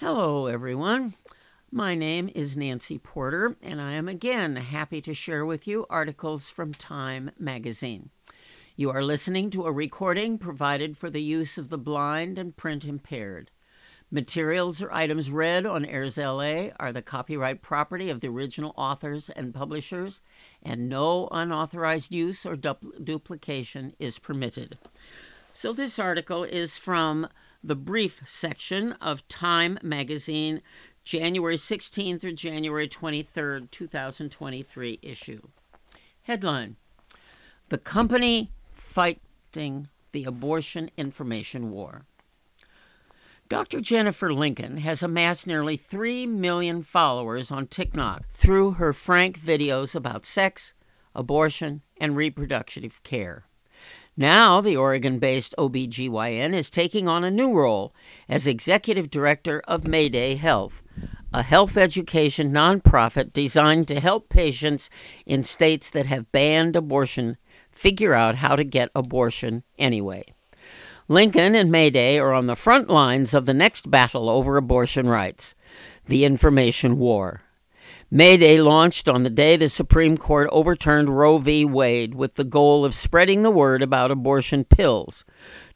Hello, everyone. My name is Nancy Porter, and I am again happy to share with you articles from Time magazine. You are listening to a recording provided for the use of the blind and print impaired. Materials or items read on Airs LA are the copyright property of the original authors and publishers, and no unauthorized use or du- duplication is permitted. So, this article is from the brief section of Time magazine, January 16 through January 23, 2023 issue. Headline The Company Fighting the Abortion Information War. Dr. Jennifer Lincoln has amassed nearly 3 million followers on TikTok through her frank videos about sex, abortion, and reproductive care. Now, the Oregon based OBGYN is taking on a new role as executive director of Mayday Health, a health education nonprofit designed to help patients in states that have banned abortion figure out how to get abortion anyway. Lincoln and Mayday are on the front lines of the next battle over abortion rights the information war. Mayday launched on the day the Supreme Court overturned Roe v. Wade with the goal of spreading the word about abortion pills,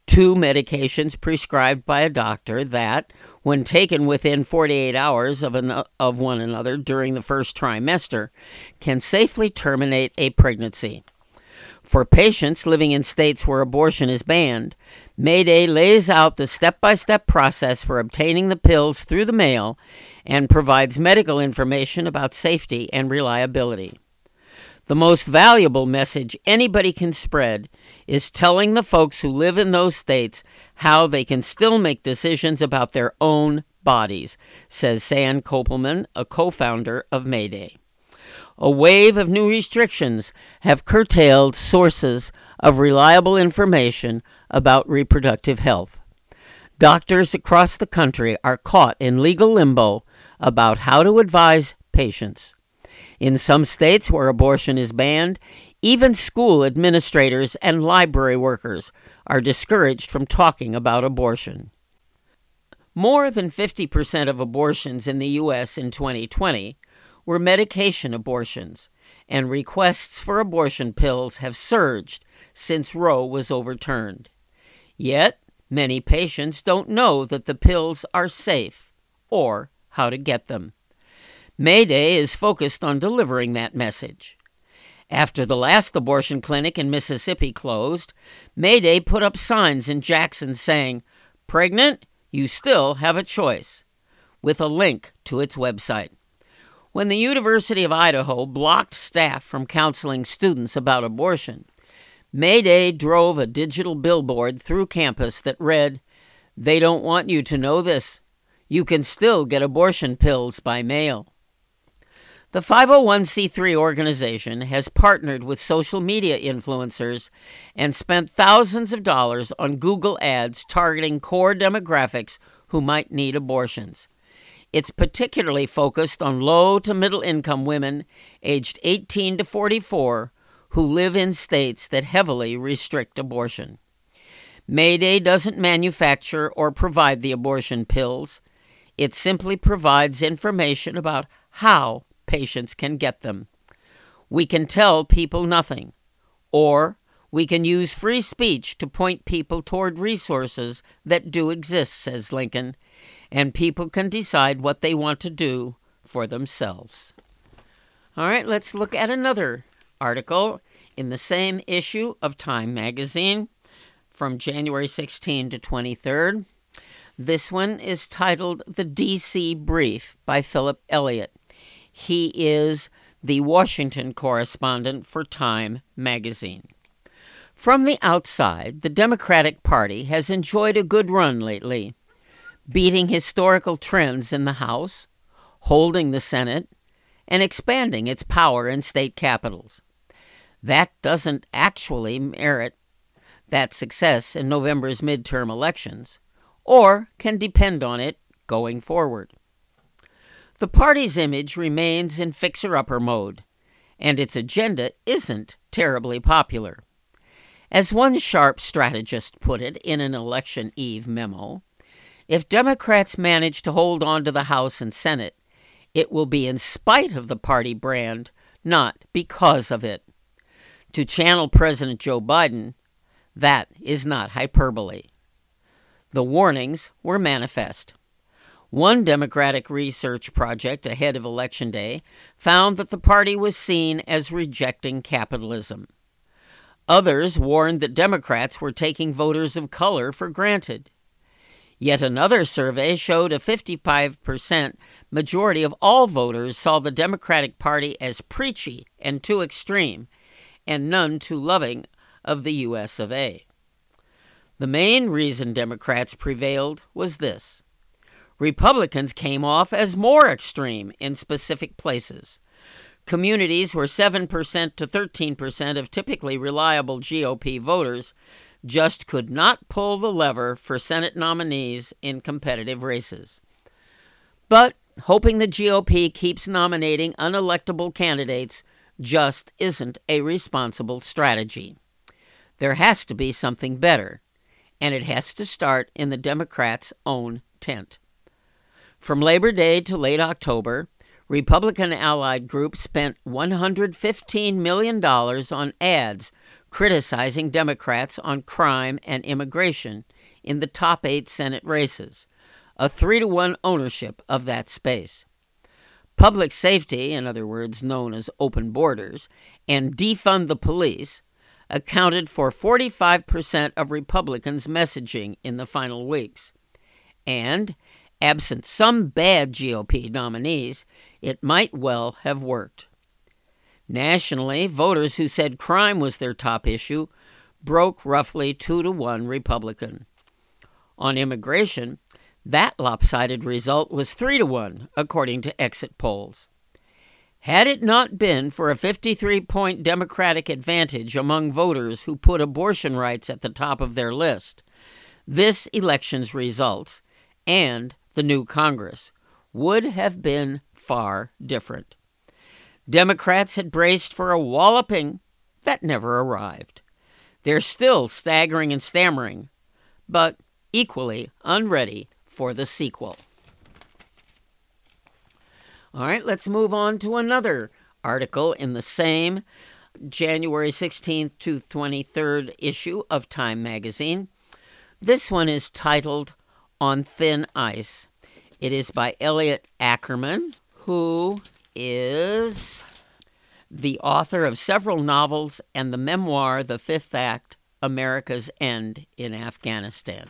two medications prescribed by a doctor that, when taken within 48 hours of, an, of one another during the first trimester, can safely terminate a pregnancy. For patients living in states where abortion is banned, Mayday lays out the step by step process for obtaining the pills through the mail and provides medical information about safety and reliability. The most valuable message anybody can spread is telling the folks who live in those states how they can still make decisions about their own bodies, says Sam Koppelman, a co founder of Mayday a wave of new restrictions have curtailed sources of reliable information about reproductive health. Doctors across the country are caught in legal limbo about how to advise patients. In some states where abortion is banned, even school administrators and library workers are discouraged from talking about abortion. More than 50% of abortions in the U.S. in 2020 were medication abortions, and requests for abortion pills have surged since Roe was overturned. Yet, many patients don't know that the pills are safe or how to get them. Mayday is focused on delivering that message. After the last abortion clinic in Mississippi closed, Mayday put up signs in Jackson saying, Pregnant? You still have a choice, with a link to its website. When the University of Idaho blocked staff from counseling students about abortion, Mayday drove a digital billboard through campus that read, They don't want you to know this. You can still get abortion pills by mail. The 501c3 organization has partnered with social media influencers and spent thousands of dollars on Google ads targeting core demographics who might need abortions. It's particularly focused on low to middle income women aged 18 to 44 who live in states that heavily restrict abortion. Mayday doesn't manufacture or provide the abortion pills. It simply provides information about how patients can get them. We can tell people nothing, or we can use free speech to point people toward resources that do exist, says Lincoln, and people can decide what they want to do for themselves. All right, let's look at another article in the same issue of Time magazine from January 16 to 23rd. This one is titled The DC Brief by Philip Elliott. He is the Washington correspondent for Time magazine. From the outside, the Democratic Party has enjoyed a good run lately beating historical trends in the House, holding the Senate, and expanding its power in state capitals. That doesn't actually merit that success in November's midterm elections, or can depend on it going forward. The party's image remains in fixer upper mode, and its agenda isn't terribly popular. As one sharp strategist put it in an election eve memo, if Democrats manage to hold on to the House and Senate, it will be in spite of the party brand, not because of it. To channel President Joe Biden, that is not hyperbole. The warnings were manifest. One Democratic research project ahead of Election Day found that the party was seen as rejecting capitalism. Others warned that Democrats were taking voters of color for granted. Yet another survey showed a 55% majority of all voters saw the Democratic Party as preachy and too extreme, and none too loving of the U.S. of A. The main reason Democrats prevailed was this Republicans came off as more extreme in specific places. Communities where 7% to 13% of typically reliable GOP voters just could not pull the lever for Senate nominees in competitive races. But hoping the GOP keeps nominating unelectable candidates just isn't a responsible strategy. There has to be something better, and it has to start in the Democrats' own tent. From Labor Day to late October, Republican allied groups spent $115 million on ads criticizing Democrats on crime and immigration in the top eight Senate races, a three to one ownership of that space. Public safety, in other words, known as open borders, and defund the police accounted for 45% of Republicans' messaging in the final weeks. And Absent some bad GOP nominees, it might well have worked. Nationally, voters who said crime was their top issue broke roughly two to one Republican. On immigration, that lopsided result was three to one, according to exit polls. Had it not been for a 53 point Democratic advantage among voters who put abortion rights at the top of their list, this election's results and the new Congress would have been far different. Democrats had braced for a walloping that never arrived. They're still staggering and stammering, but equally unready for the sequel. All right, let's move on to another article in the same January 16th to 23rd issue of Time magazine. This one is titled on Thin Ice. It is by Elliot Ackerman, who is the author of several novels and the memoir, The Fifth Act America's End in Afghanistan.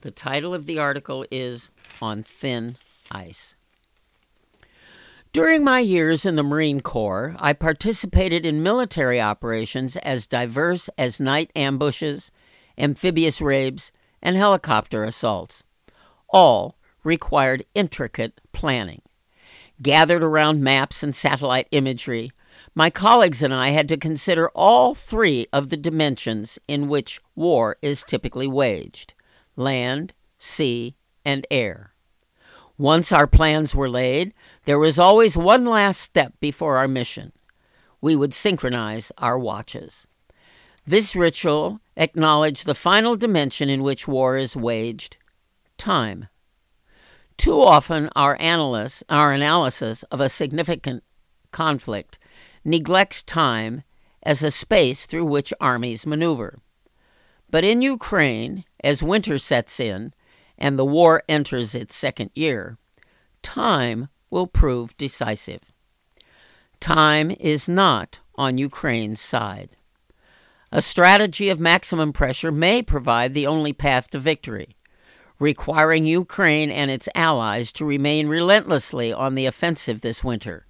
The title of the article is On Thin Ice. During my years in the Marine Corps, I participated in military operations as diverse as night ambushes, amphibious raids, and helicopter assaults. All required intricate planning. Gathered around maps and satellite imagery, my colleagues and I had to consider all three of the dimensions in which war is typically waged land, sea, and air. Once our plans were laid, there was always one last step before our mission. We would synchronize our watches. This ritual acknowledged the final dimension in which war is waged time. Too often, our, analysts, our analysis of a significant conflict neglects time as a space through which armies maneuver. But in Ukraine, as winter sets in and the war enters its second year, time will prove decisive. Time is not on Ukraine's side. A strategy of maximum pressure may provide the only path to victory, requiring Ukraine and its allies to remain relentlessly on the offensive this winter.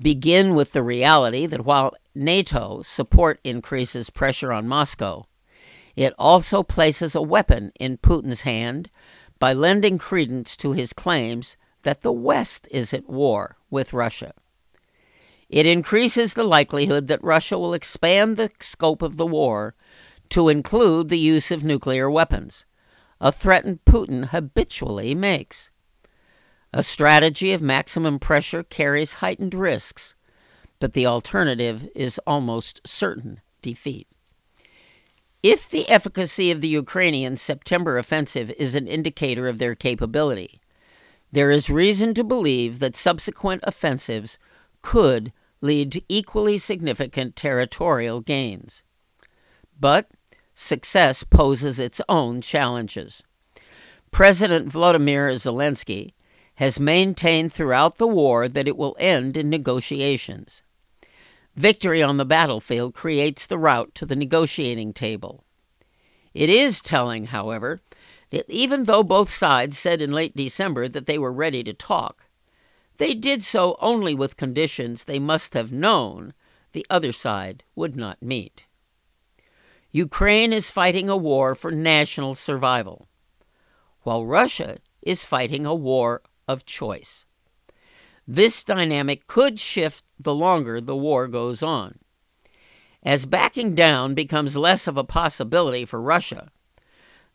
Begin with the reality that while NATO support increases pressure on Moscow, it also places a weapon in Putin's hand by lending credence to his claims that the West is at war with Russia. It increases the likelihood that Russia will expand the scope of the war to include the use of nuclear weapons, a threat Putin habitually makes. A strategy of maximum pressure carries heightened risks, but the alternative is almost certain defeat. If the efficacy of the Ukrainian September offensive is an indicator of their capability, there is reason to believe that subsequent offensives could lead to equally significant territorial gains. But success poses its own challenges. President Volodymyr Zelensky has maintained throughout the war that it will end in negotiations. Victory on the battlefield creates the route to the negotiating table. It is telling, however, that even though both sides said in late December that they were ready to talk, they did so only with conditions they must have known the other side would not meet. Ukraine is fighting a war for national survival, while Russia is fighting a war of choice. This dynamic could shift the longer the war goes on. As backing down becomes less of a possibility for Russia,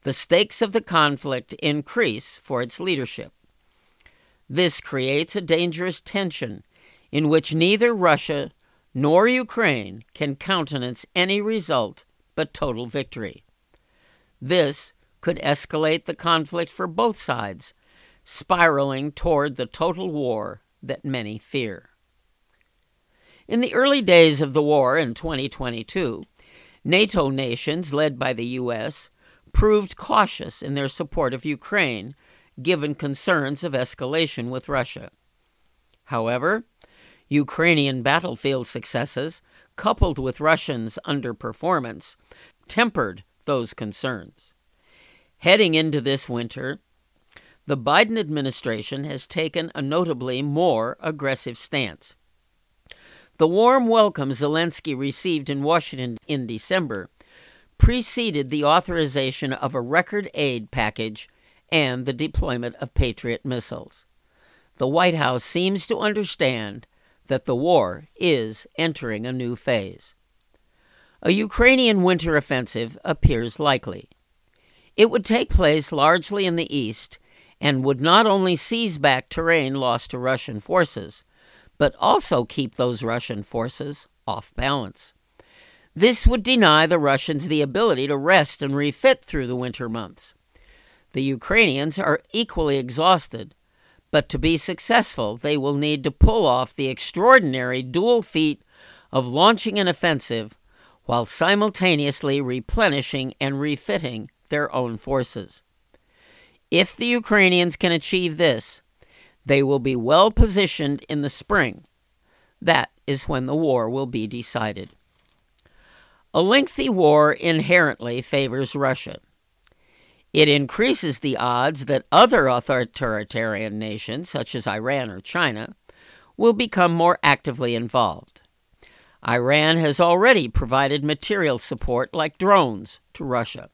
the stakes of the conflict increase for its leadership. This creates a dangerous tension in which neither Russia nor Ukraine can countenance any result but total victory. This could escalate the conflict for both sides, spiraling toward the total war that many fear. In the early days of the war in 2022, NATO nations, led by the U.S., proved cautious in their support of Ukraine, given concerns of escalation with Russia. However, Ukrainian battlefield successes, coupled with Russians' underperformance, tempered those concerns. Heading into this winter, the Biden administration has taken a notably more aggressive stance. The warm welcome Zelensky received in Washington in December preceded the authorization of a record aid package and the deployment of Patriot missiles. The White House seems to understand that the war is entering a new phase. A Ukrainian winter offensive appears likely. It would take place largely in the east and would not only seize back terrain lost to Russian forces, but also keep those Russian forces off balance. This would deny the Russians the ability to rest and refit through the winter months. The Ukrainians are equally exhausted, but to be successful, they will need to pull off the extraordinary dual feat of launching an offensive while simultaneously replenishing and refitting their own forces. If the Ukrainians can achieve this, they will be well positioned in the spring. That is when the war will be decided. A lengthy war inherently favors Russia. It increases the odds that other authoritarian nations, such as Iran or China, will become more actively involved. Iran has already provided material support like drones to Russia.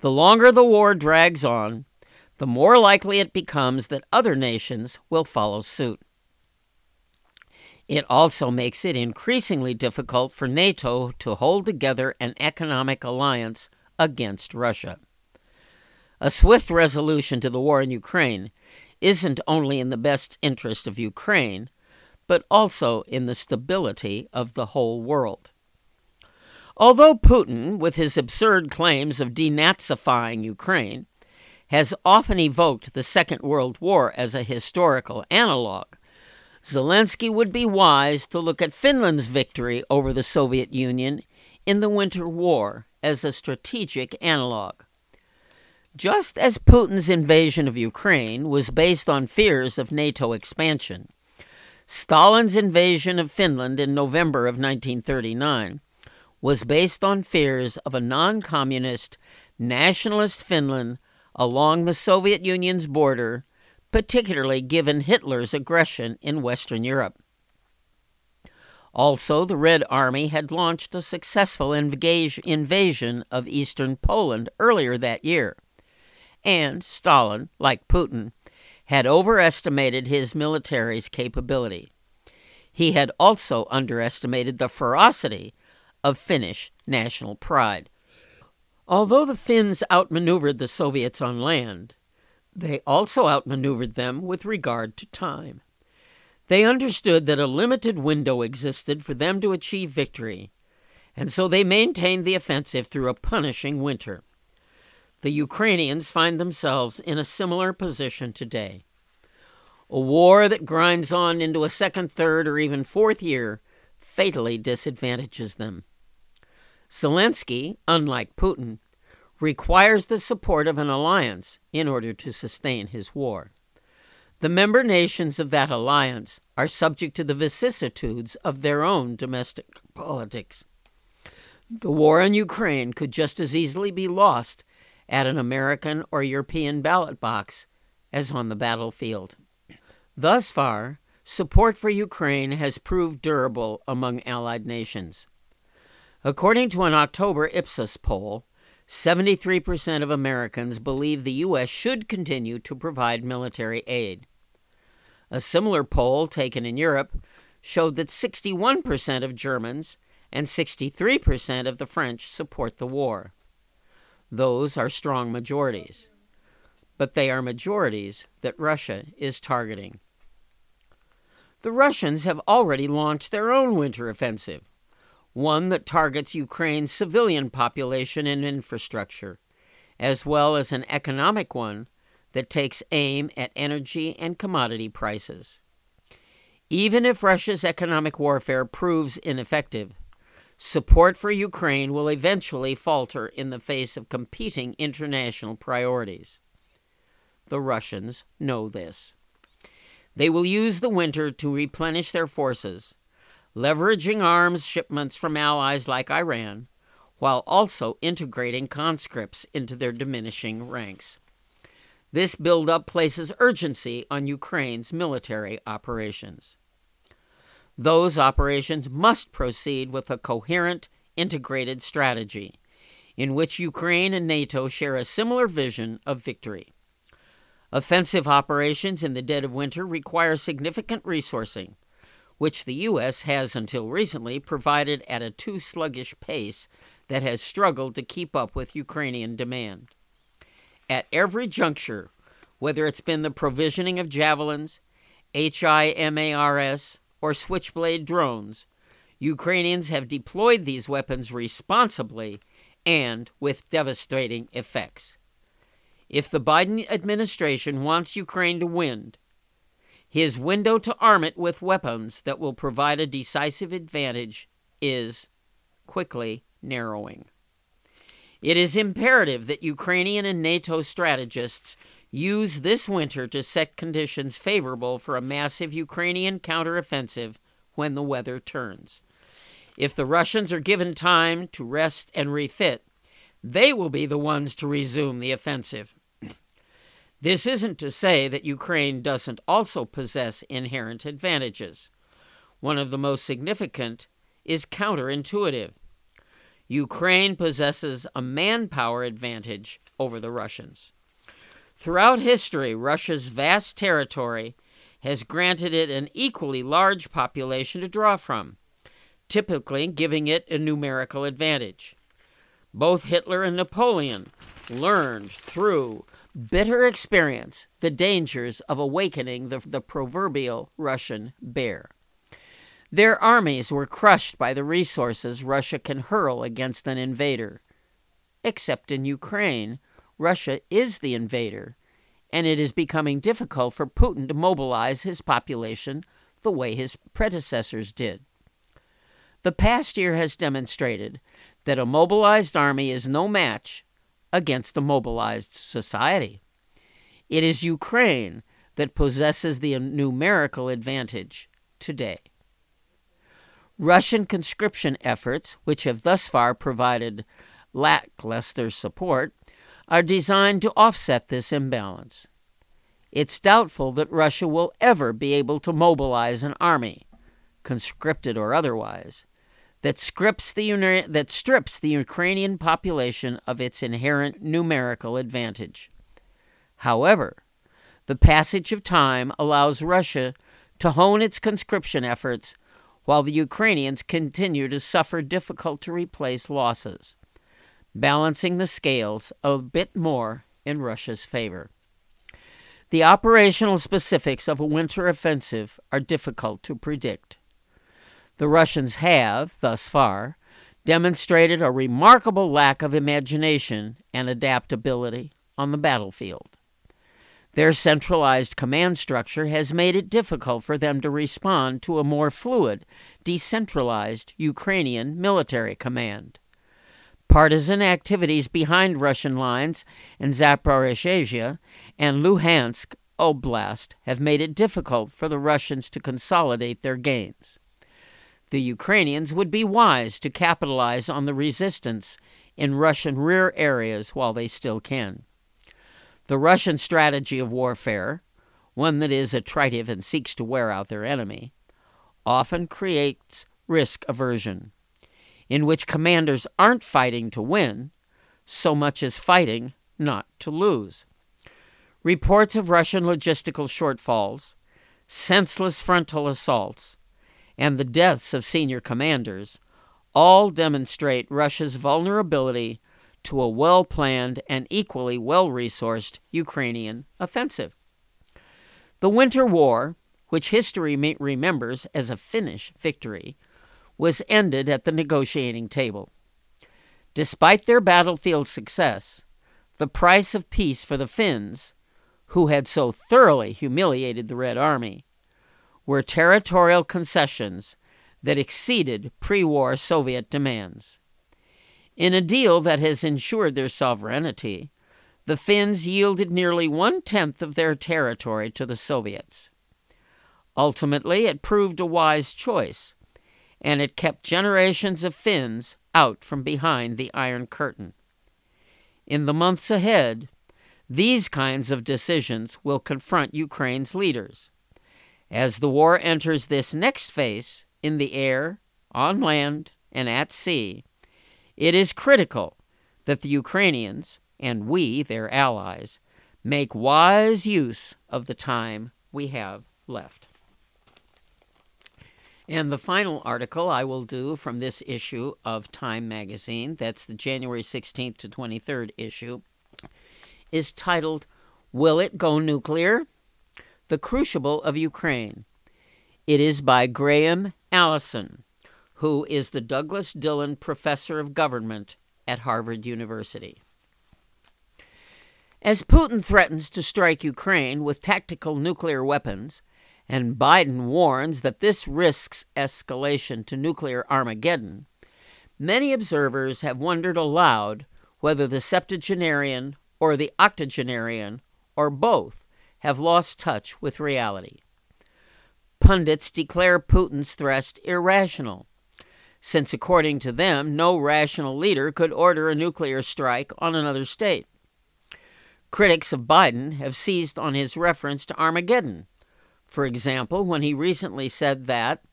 The longer the war drags on, the more likely it becomes that other nations will follow suit. It also makes it increasingly difficult for NATO to hold together an economic alliance against Russia. A swift resolution to the war in Ukraine isn't only in the best interest of Ukraine, but also in the stability of the whole world. Although Putin, with his absurd claims of denazifying Ukraine, has often evoked the Second World War as a historical analog. Zelensky would be wise to look at Finland's victory over the Soviet Union in the Winter War as a strategic analog. Just as Putin's invasion of Ukraine was based on fears of NATO expansion, Stalin's invasion of Finland in November of 1939 was based on fears of a non communist, nationalist Finland along the Soviet Union's border, particularly given Hitler's aggression in Western Europe. Also, the Red Army had launched a successful invasion of eastern Poland earlier that year. And Stalin, like Putin, had overestimated his military's capability. He had also underestimated the ferocity of Finnish national pride. Although the Finns outmaneuvered the Soviets on land, they also outmaneuvered them with regard to time. They understood that a limited window existed for them to achieve victory, and so they maintained the offensive through a punishing winter. The Ukrainians find themselves in a similar position today. A war that grinds on into a second, third, or even fourth year fatally disadvantages them. Zelensky, unlike Putin, requires the support of an alliance in order to sustain his war. The member nations of that alliance are subject to the vicissitudes of their own domestic politics. The war in Ukraine could just as easily be lost at an American or European ballot box as on the battlefield. Thus far, support for Ukraine has proved durable among allied nations. According to an October Ipsos poll, 73% of Americans believe the U.S. should continue to provide military aid. A similar poll taken in Europe showed that 61% of Germans and 63% of the French support the war. Those are strong majorities, but they are majorities that Russia is targeting. The Russians have already launched their own winter offensive, one that targets Ukraine's civilian population and infrastructure, as well as an economic one that takes aim at energy and commodity prices. Even if Russia's economic warfare proves ineffective, support for Ukraine will eventually falter in the face of competing international priorities. The Russians know this. They will use the winter to replenish their forces, leveraging arms shipments from allies like Iran, while also integrating conscripts into their diminishing ranks. This buildup places urgency on Ukraine's military operations. Those operations must proceed with a coherent, integrated strategy in which Ukraine and NATO share a similar vision of victory. Offensive operations in the dead of winter require significant resourcing, which the U.S. has until recently provided at a too sluggish pace that has struggled to keep up with Ukrainian demand. At every juncture, whether it's been the provisioning of javelins, HIMARS, or Switchblade drones, Ukrainians have deployed these weapons responsibly and with devastating effects. If the Biden administration wants Ukraine to win, his window to arm it with weapons that will provide a decisive advantage is quickly narrowing. It is imperative that Ukrainian and NATO strategists use this winter to set conditions favorable for a massive Ukrainian counteroffensive when the weather turns. If the Russians are given time to rest and refit, they will be the ones to resume the offensive. This isn't to say that Ukraine doesn't also possess inherent advantages. One of the most significant is counterintuitive. Ukraine possesses a manpower advantage over the Russians. Throughout history, Russia's vast territory has granted it an equally large population to draw from, typically giving it a numerical advantage. Both Hitler and Napoleon learned through bitter experience the dangers of awakening the, the proverbial Russian bear. Their armies were crushed by the resources Russia can hurl against an invader. Except in Ukraine, Russia is the invader, and it is becoming difficult for Putin to mobilize his population the way his predecessors did. The past year has demonstrated that a mobilized army is no match against a mobilized society. It is Ukraine that possesses the numerical advantage today. Russian conscription efforts, which have thus far provided lackluster support, are designed to offset this imbalance. It's doubtful that Russia will ever be able to mobilize an army, conscripted or otherwise, that, strips the, that strips the Ukrainian population of its inherent numerical advantage. However, the passage of time allows Russia to hone its conscription efforts while the Ukrainians continue to suffer difficult to replace losses balancing the scales a bit more in Russia's favor. The operational specifics of a winter offensive are difficult to predict. The Russians have, thus far, demonstrated a remarkable lack of imagination and adaptability on the battlefield. Their centralized command structure has made it difficult for them to respond to a more fluid, decentralized Ukrainian military command. Partisan activities behind Russian lines in Zaporizhia and Luhansk Oblast have made it difficult for the Russians to consolidate their gains. The Ukrainians would be wise to capitalize on the resistance in Russian rear areas while they still can. The Russian strategy of warfare, one that is attritive and seeks to wear out their enemy, often creates risk aversion, in which commanders aren't fighting to win so much as fighting not to lose. Reports of Russian logistical shortfalls, senseless frontal assaults, and the deaths of senior commanders all demonstrate Russia's vulnerability to a well planned and equally well resourced Ukrainian offensive. The Winter War, which history remembers as a Finnish victory, was ended at the negotiating table. Despite their battlefield success, the price of peace for the Finns, who had so thoroughly humiliated the Red Army, were territorial concessions that exceeded pre war Soviet demands. In a deal that has ensured their sovereignty, the Finns yielded nearly one tenth of their territory to the Soviets. Ultimately, it proved a wise choice, and it kept generations of Finns out from behind the Iron Curtain. In the months ahead, these kinds of decisions will confront Ukraine's leaders. As the war enters this next phase, in the air, on land, and at sea, it is critical that the Ukrainians, and we, their allies, make wise use of the time we have left. And the final article I will do from this issue of Time magazine, that's the January 16th to 23rd issue, is titled Will It Go Nuclear? The Crucible of Ukraine. It is by Graham Allison who is the Douglas Dillon Professor of Government at Harvard University. As Putin threatens to strike Ukraine with tactical nuclear weapons, and Biden warns that this risks escalation to nuclear Armageddon, many observers have wondered aloud whether the septuagenarian or the octogenarian or both have lost touch with reality. Pundits declare Putin's threat irrational since according to them, no rational leader could order a nuclear strike on another state. Critics of Biden have seized on his reference to Armageddon, for example, when he recently said that,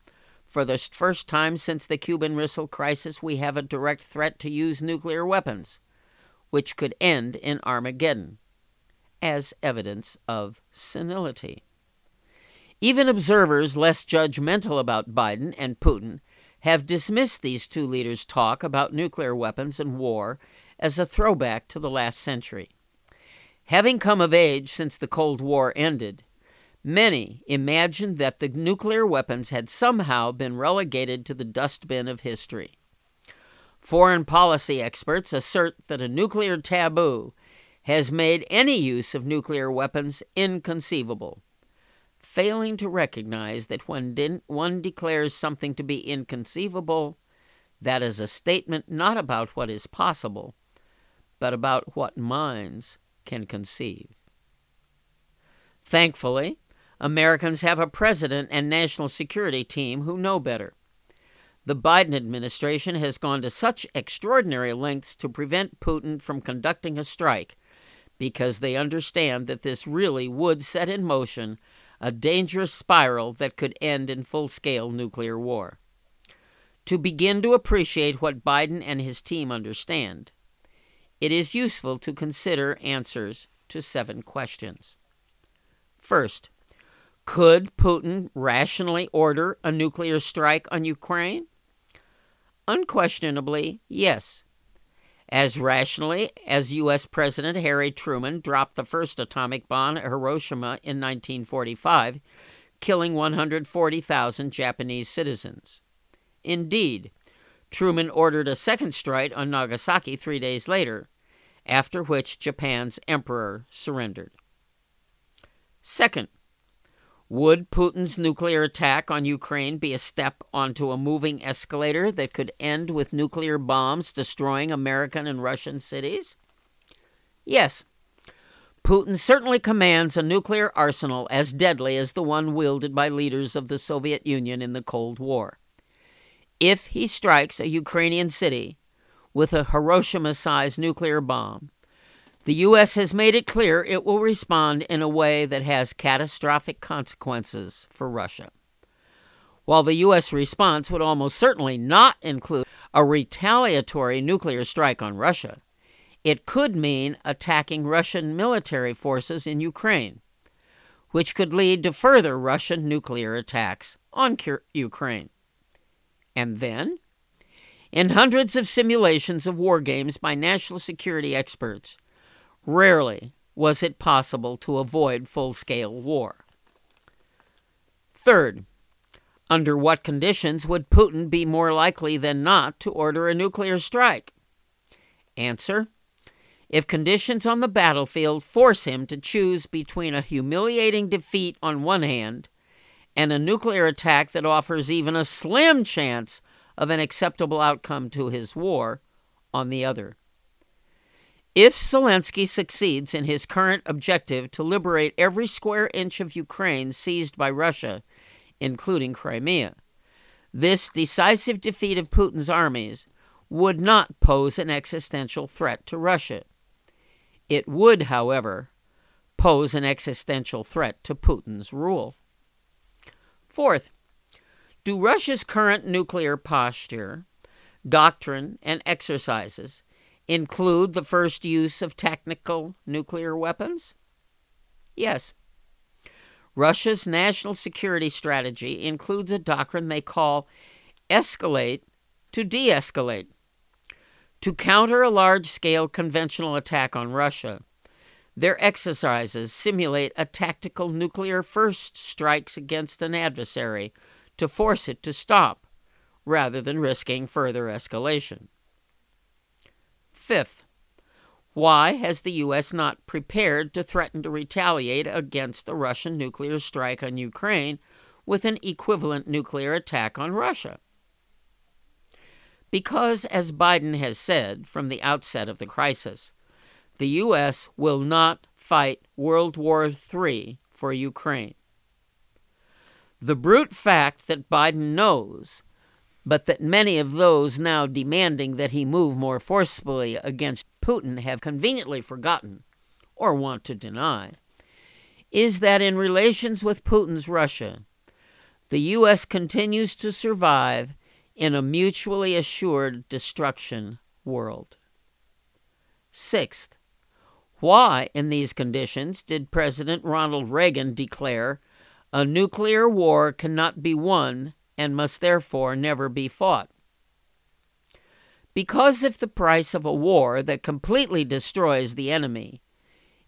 for the first time since the Cuban Missile Crisis, we have a direct threat to use nuclear weapons, which could end in Armageddon, as evidence of senility. Even observers less judgmental about Biden and Putin have dismissed these two leaders' talk about nuclear weapons and war as a throwback to the last century. Having come of age since the Cold War ended, many imagined that the nuclear weapons had somehow been relegated to the dustbin of history. Foreign policy experts assert that a nuclear taboo has made any use of nuclear weapons inconceivable failing to recognize that when one declares something to be inconceivable, that is a statement not about what is possible, but about what minds can conceive. Thankfully, Americans have a president and national security team who know better. The Biden administration has gone to such extraordinary lengths to prevent Putin from conducting a strike because they understand that this really would set in motion a dangerous spiral that could end in full scale nuclear war. To begin to appreciate what Biden and his team understand, it is useful to consider answers to seven questions. First, could Putin rationally order a nuclear strike on Ukraine? Unquestionably, yes as rationally as U.S. President Harry Truman dropped the first atomic bomb at Hiroshima in 1945, killing 140,000 Japanese citizens. Indeed, Truman ordered a second strike on Nagasaki three days later, after which Japan's emperor surrendered. Second, would Putin's nuclear attack on Ukraine be a step onto a moving escalator that could end with nuclear bombs destroying American and Russian cities? Yes. Putin certainly commands a nuclear arsenal as deadly as the one wielded by leaders of the Soviet Union in the Cold War. If he strikes a Ukrainian city with a Hiroshima sized nuclear bomb, the U.S. has made it clear it will respond in a way that has catastrophic consequences for Russia. While the U.S. response would almost certainly not include a retaliatory nuclear strike on Russia, it could mean attacking Russian military forces in Ukraine, which could lead to further Russian nuclear attacks on Ukraine. And then, in hundreds of simulations of war games by national security experts, rarely was it possible to avoid full scale war. Third, under what conditions would Putin be more likely than not to order a nuclear strike? Answer If conditions on the battlefield force him to choose between a humiliating defeat on one hand and a nuclear attack that offers even a slim chance of an acceptable outcome to his war on the other. If Zelensky succeeds in his current objective to liberate every square inch of Ukraine seized by Russia, including Crimea, this decisive defeat of Putin's armies would not pose an existential threat to Russia. It would, however, pose an existential threat to Putin's rule. Fourth, do Russia's current nuclear posture, doctrine, and exercises include the first use of technical nuclear weapons? Yes. Russia's national security strategy includes a doctrine they call escalate to de escalate. To counter a large scale conventional attack on Russia, their exercises simulate a tactical nuclear first strikes against an adversary to force it to stop, rather than risking further escalation. Fifth, why has the U.S. not prepared to threaten to retaliate against a Russian nuclear strike on Ukraine with an equivalent nuclear attack on Russia? Because, as Biden has said from the outset of the crisis, the U.S. will not fight World War III for Ukraine. The brute fact that Biden knows but that many of those now demanding that he move more forcefully against Putin have conveniently forgotten or want to deny is that in relations with Putin's Russia, the U.S. continues to survive in a mutually assured destruction world. Sixth, why, in these conditions, did President Ronald Reagan declare a nuclear war cannot be won and must therefore never be fought. Because if the price of a war that completely destroys the enemy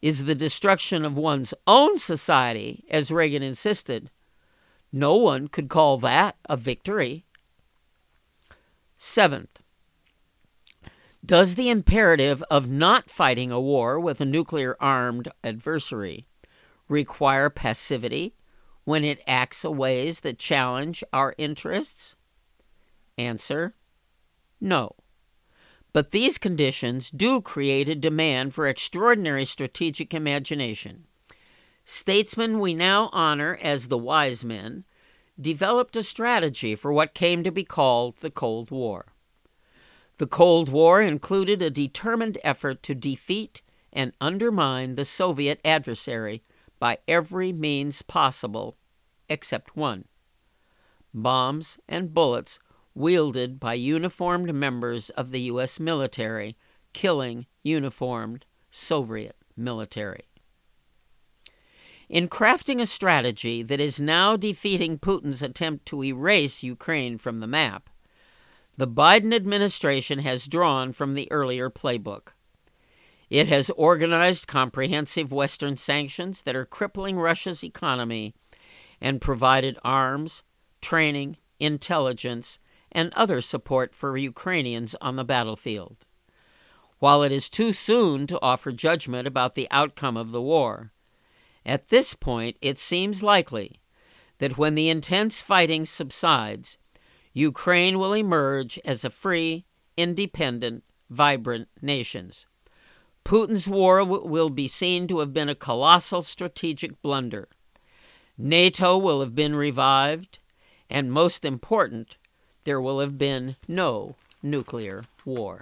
is the destruction of one's own society, as Reagan insisted, no one could call that a victory. Seventh, does the imperative of not fighting a war with a nuclear armed adversary require passivity when it acts in ways that challenge our interests? Answer No. But these conditions do create a demand for extraordinary strategic imagination. Statesmen we now honor as the wise men developed a strategy for what came to be called the Cold War. The Cold War included a determined effort to defeat and undermine the Soviet adversary by every means possible except one bombs and bullets wielded by uniformed members of the U.S. military killing uniformed Soviet military. In crafting a strategy that is now defeating Putin's attempt to erase Ukraine from the map, the Biden administration has drawn from the earlier playbook. It has organized comprehensive Western sanctions that are crippling Russia's economy and provided arms, training, intelligence, and other support for Ukrainians on the battlefield. While it is too soon to offer judgment about the outcome of the war, at this point it seems likely that when the intense fighting subsides, Ukraine will emerge as a free, independent, vibrant nation. Putin's war w- will be seen to have been a colossal strategic blunder. NATO will have been revived, and most important, there will have been no nuclear war.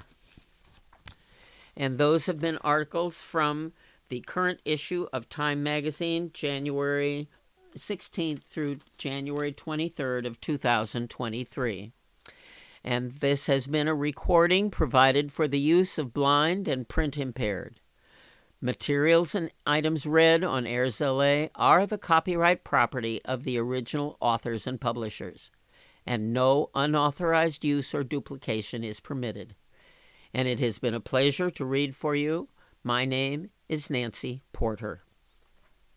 And those have been articles from the current issue of Time magazine, January 16th through January 23rd of 2023. And this has been a recording provided for the use of blind and print impaired. Materials and items read on Airs LA are the copyright property of the original authors and publishers, and no unauthorized use or duplication is permitted. And it has been a pleasure to read for you. My name is Nancy Porter.